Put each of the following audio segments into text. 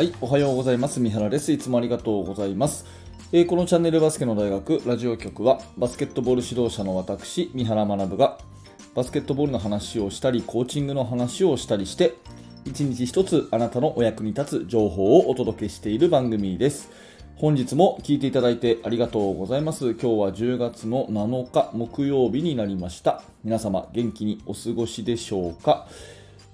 はい、おはようございます。三原です。いつもありがとうございます。えー、このチャンネルバスケの大学ラジオ局は、バスケットボール指導者の私、三原学が、バスケットボールの話をしたり、コーチングの話をしたりして、一日一つあなたのお役に立つ情報をお届けしている番組です。本日も聞いていただいてありがとうございます。今日は10月の7日木曜日になりました。皆様元気にお過ごしでしょうか、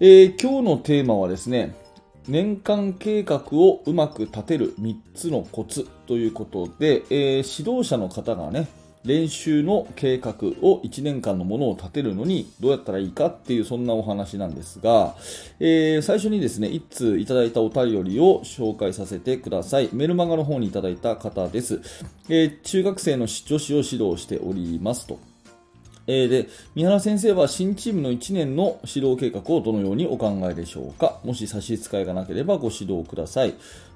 えー、今日のテーマはですね、年間計画をうまく立てる3つのコツということで、えー、指導者の方がね、練習の計画を1年間のものを立てるのにどうやったらいいかっていうそんなお話なんですが、えー、最初にですね、1通いただいたお便りを紹介させてください。メルマガの方にいただいた方です。えー、中学生の女子を指導しておりますと。えー、で、三原先生は新チームの1年の指導計画をどのようにお考えでしょうか？もし差し支えがなければご指導ください。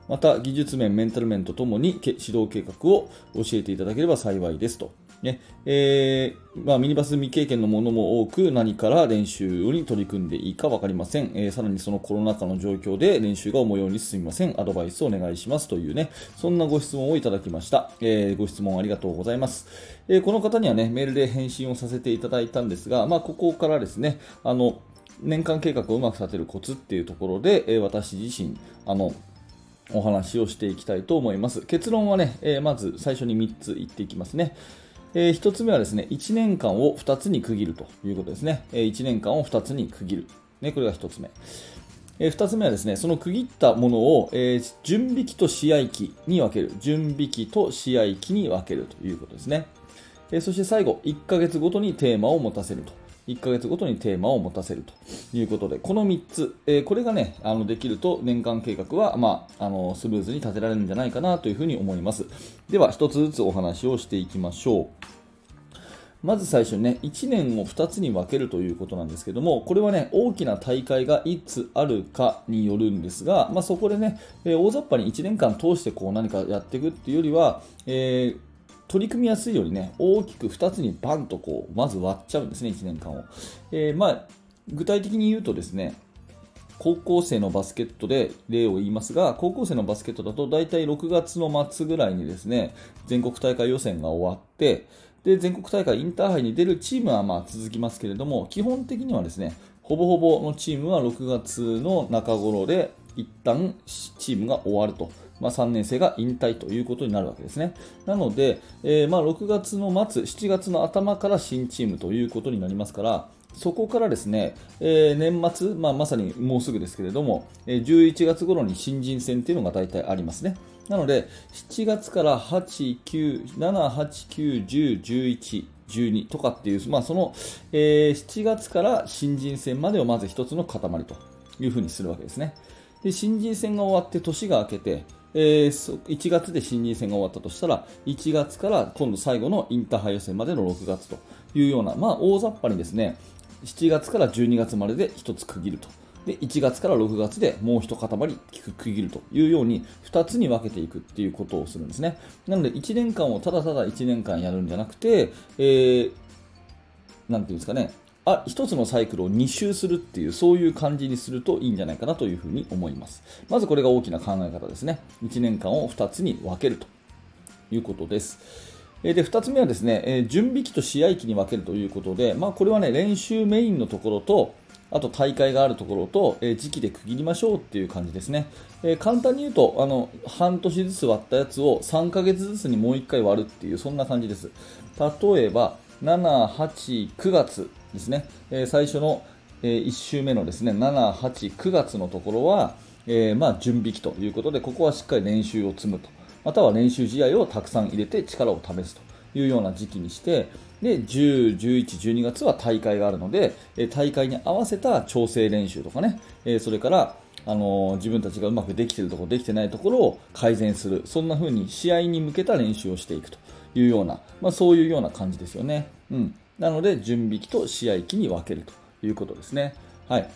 また、技術面、メンタル面とともに指導計画を教えていただければ幸いですと。ね。えー、まあ、ミニバス未経験のものも多く何から練習に取り組んでいいか分かりません、えー、さらにそのコロナ禍の状況で練習が思うように進みません。アドバイスをお願いしますというね。そんなご質問をいただきました、えー、ご質問ありがとうございます、えこの方にはねメールで返信をさせていただいたんですが、まあ、ここからですねあの年間計画をうまく立てるコツっていうところで、え私自身あのお話をしていきたいと思います。結論はね、えまず最初に3つ言っていきますね。えー、1つ目はですね、1年間を2つに区切るということですね。えー、1年間を2つに区切る。ね、これが1つ目。えー、2つ目はですね、その区切ったものを、えー、準備期と試合期に分ける。準備期と試合期に分けるということですね。えー、そして最後、1ヶ月ごとにテーマを持たせると。1ヶ月ごとにテーマを持たせるということで、この3つ、えー、これがね、あのできると年間計画は、まあ、あのスムーズに立てられるんじゃないかなというふうに思います。では、1つずつお話をしていきましょう。まず最初にね、1年を2つに分けるということなんですけども、これはね、大きな大会がいつあるかによるんですが、まあ、そこでね、えー、大雑把に1年間通してこう何かやっていくっていうよりは、えー取り組みやすいようにね、大きく2つにバンとこう、まず割っちゃうんですね、1年間を。えー、まあ、具体的に言うとですね、高校生のバスケットで例を言いますが、高校生のバスケットだと大体6月の末ぐらいにですね、全国大会予選が終わって、で、全国大会インターハイに出るチームはまあ続きますけれども、基本的にはですね、ほぼほぼのチームは6月の中頃で一旦チームが終わると。まあ、3年生が引退ということになるわけですね。なので、えー、まあ6月の末、7月の頭から新チームということになりますから、そこからですね、えー、年末、まあ、まさにもうすぐですけれども、えー、11月頃に新人戦っていうのが大体ありますね。なので、7月から8、9、7、8、9、10、11、12とかっていう、まあ、その、えー、7月から新人戦までをまず一つの塊というふうにするわけですね。で新人戦が終わって年が明けて、えー、1月で新人戦が終わったとしたら、1月から今度最後のインターハイ予選までの6月というような、まあ、大雑把にですね、7月から12月までで1つ区切ると。で、1月から6月でもう一塊区切るというように、2つに分けていくっていうことをするんですね。なので、1年間をただただ1年間やるんじゃなくて、えー、なんていうんですかね、あ1つのサイクルを2周するっていうそういう感じにするといいんじゃないかなというふうに思いますまずこれが大きな考え方ですね1年間を2つに分けるということですで2つ目はですね準備期と試合期に分けるということで、まあ、これはね練習メインのところとあと大会があるところと、時期で区切りましょうっていう感じですね。簡単に言うとあの、半年ずつ割ったやつを3ヶ月ずつにもう1回割るっていう、そんな感じです。例えば、7、8、9月ですね、え最初の、え1週目のですね7、8、9月のところは、えー、まあ、準備期ということでここはしっかり練習を積むと。または練習試合をたくさん入れて力を試すというような時期にしてで10、11、12月は大会があるので、え大会に合わせた調整練習とかね、えそれからあの自分たちがうまくできているところ、できてないところを改善する、そんな風に試合に向けた練習をしていくと。いうような、まあ、そういうような感じですよね。うん、なので、準備期と試合期に分けるということですね。はい。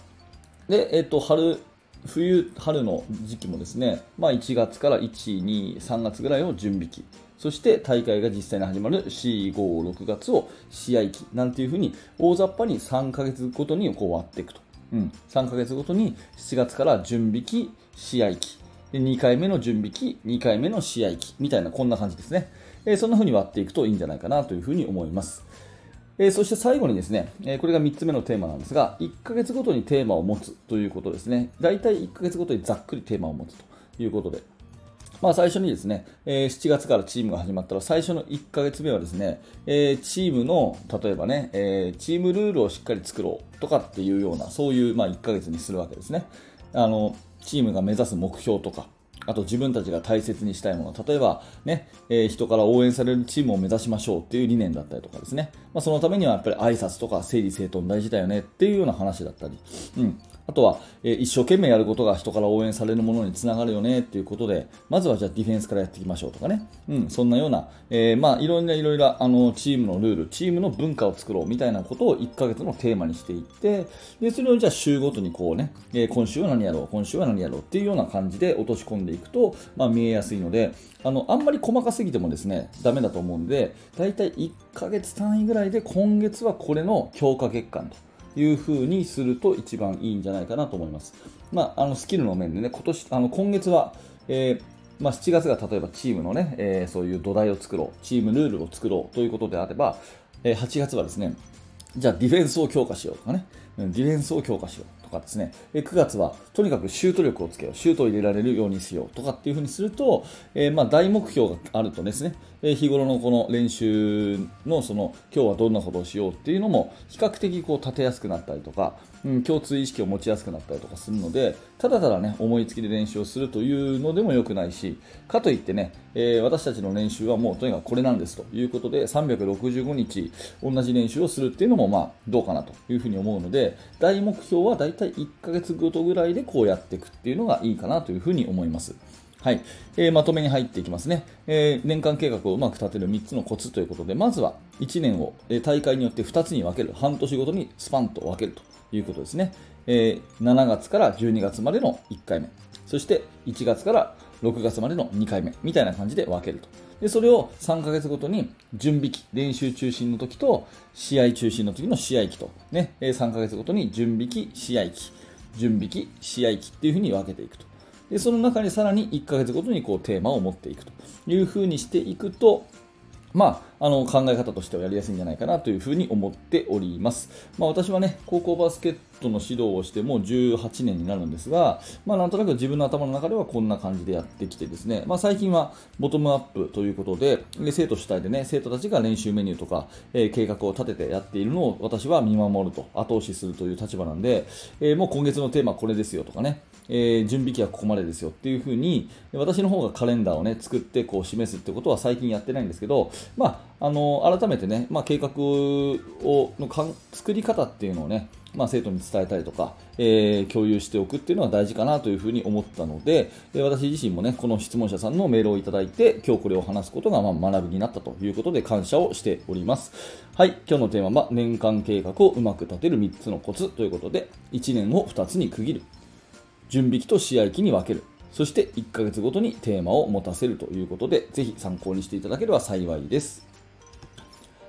で、えっと、春、冬、春の時期もですね、まあ、1月から1、2、3月ぐらいを準備期。そして大会が実際に始まる4、5、6月を試合期なんていうふうに大雑把に3ヶ月ごとにこう割っていくと。うん、3ヶ月ごとに7月から準備期、試合期、で2回目の準備期、2回目の試合期みたいなこんな感じですね。えそんな風に割っていくといいんじゃないかなというふうに思います。えそして最後にですね、えこれが3つ目のテーマなんですが、1ヶ月ごとにテーマを持つということですね。大体1ヶ月ごとにざっくりテーマを持つということで。まあ、最初にですね、え7月からチームが始まったら最初の1ヶ月目はですね、えチームの例えばね、えチームルールをしっかり作ろうとかっていうようなそういうま1ヶ月にするわけですね。あのチームが目指す目標とか、あと自分たちが大切にしたいもの、例えばね、えー、人から応援されるチームを目指しましょうっていう理念だったりとかですね、まあ、そのためにはやっぱり挨拶とか整理整頓大事だよねっていうような話だったり、うん、あとは、えー、一生懸命やることが人から応援されるものにつながるよねっていうことで、まずはじゃあディフェンスからやっていきましょうとかね、うん、そんなような、えー、まあいろんないろいろあのチームのルール、チームの文化を作ろうみたいなことを1ヶ月のテーマにしていって、でそれをじゃあ週ごとにこうね、えー、今週は何やろう、今週は何やろうっていうような感じで落とし込んでいくと、まあ、見えやすいので、あのあんまり細かすぎてもですね、ダメだと思うんで、だいたい1ヶ月単位ぐらいで今月はこれの強化月間と。いうふうにすると一番いいんじゃないかなと思います。まあ、あのスキルの面でね、今年あの今月は、えーまあ、7月が例えばチームのね、えー、そういう土台を作ろう、チームルールを作ろうということであれば、えー、8月はですね、じゃあディフェンスを強化しようとかね、ディフェンスを強化しようかですね、9月はとにかくシュート力をつけよう、シュートを入れられるようにしようとかっていうふうにすると、え、まあ大目標があるとですね、え日頃のこの練習のその今日はどんなことをしようっていうのも比較的こう立てやすくなったりとか、うん、共通意識を持ちやすくなったりとかするのでただただね思いつきで練習をするというのでも良くないしかといってね、えー、私たちの練習はもうとにかくこれなんですということで365日同じ練習をするっていうのもまあどうかなというふうに思うので大目標はだいたい1ヶ月ごとぐらいでこうやっていくっていうのがいいかなというふうに思います。はい、えー、まとめに入っていきますね、えー、年間計画をうまく立てる3つのコツということでまずは1年を、え、大会によって2つに分ける。半年ごとにスパンと分けると。いうことですね、え7月から12月までの1回目。そして1月から6月までの2回目みたいな感じで分けると。でそれを3ヶ月ごとに準備期練習中心の時と試合中心の時の試合期と、ね、3ヶ月ごとに準備期試合期。準備期試合期っていうふうに分けていくと。でその中にさらに1ヶ月ごとにこうテーマを持っていくというふうにしていくと、まあ、あの考え方としてはやりやすいんじゃないかなというふうに思っております。まあ、私はね、高校バスケットの指導をしてもう18年になるんですが、まあ、なんとなく自分の頭の中ではこんな感じでやってきてですね、まあ、最近はボトムアップということで、で生徒主体でね、生徒たちが練習メニューとか、えー、計画を立ててやっているのを私は見守ると、後押しするという立場なんで、えー、もう今月のテーマこれですよとかね、え、準備期はここまでですよっていう風に私の方がカレンダーをね作ってこう示すってことは最近やってないんですけど、まあ、あの改めてね、まあ、計画をのか作り方っていうのをねまあ、生徒に伝えたりとか、えー、共有しておくっていうのは大事かなというふうに思ったので、え私自身もね、この質問者さんのメールをいただいて、今日これを話すことがま学びになったということで感謝をしております。はい、今日のテーマは年間計画をうまく立てる3つのコツということで、1年を2つに区切る。準備期と試合期に分ける。そして1ヶ月ごとにテーマを持たせるということで、ぜひ参考にしていただければ幸いです。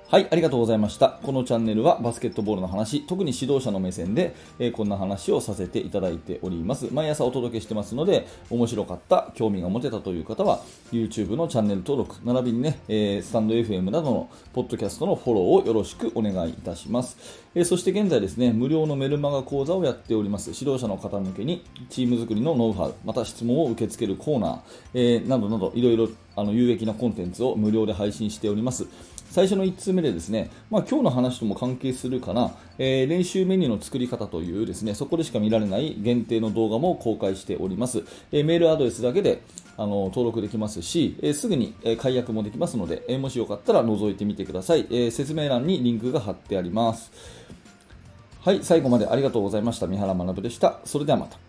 はい、ありがとうございました。このチャンネルはバスケットボールの話、特に指導者の目線で、えー、こんな話をさせていただいております。毎朝お届けしてますので、面白かった、興味が持てたという方は、YouTube のチャンネル登録、並びにね、えー、スタンド FM などのポッドキャストのフォローをよろしくお願いいたします。えー、そして現在ですね、無料のメルマガ講座をやっております。指導者の方向けに、チーム作りのノウハウ、また質問を受け付けるコーナー、えなどなど、いろいろあの有益なコンテンツを無料で配信しております。最初の1通目でですね、まあ、今日の話とも関係するかな、えー、練習メニューの作り方というですね、そこでしか見られない限定の動画も公開しております。えー、メールアドレスだけであの登録できますし、えー、すぐに、え解約もできますので、えもしよかったら覗いてみてください、え説明欄にリンクが貼ってあります。はい、最後までありがとうございました。三原学でした。それではまた。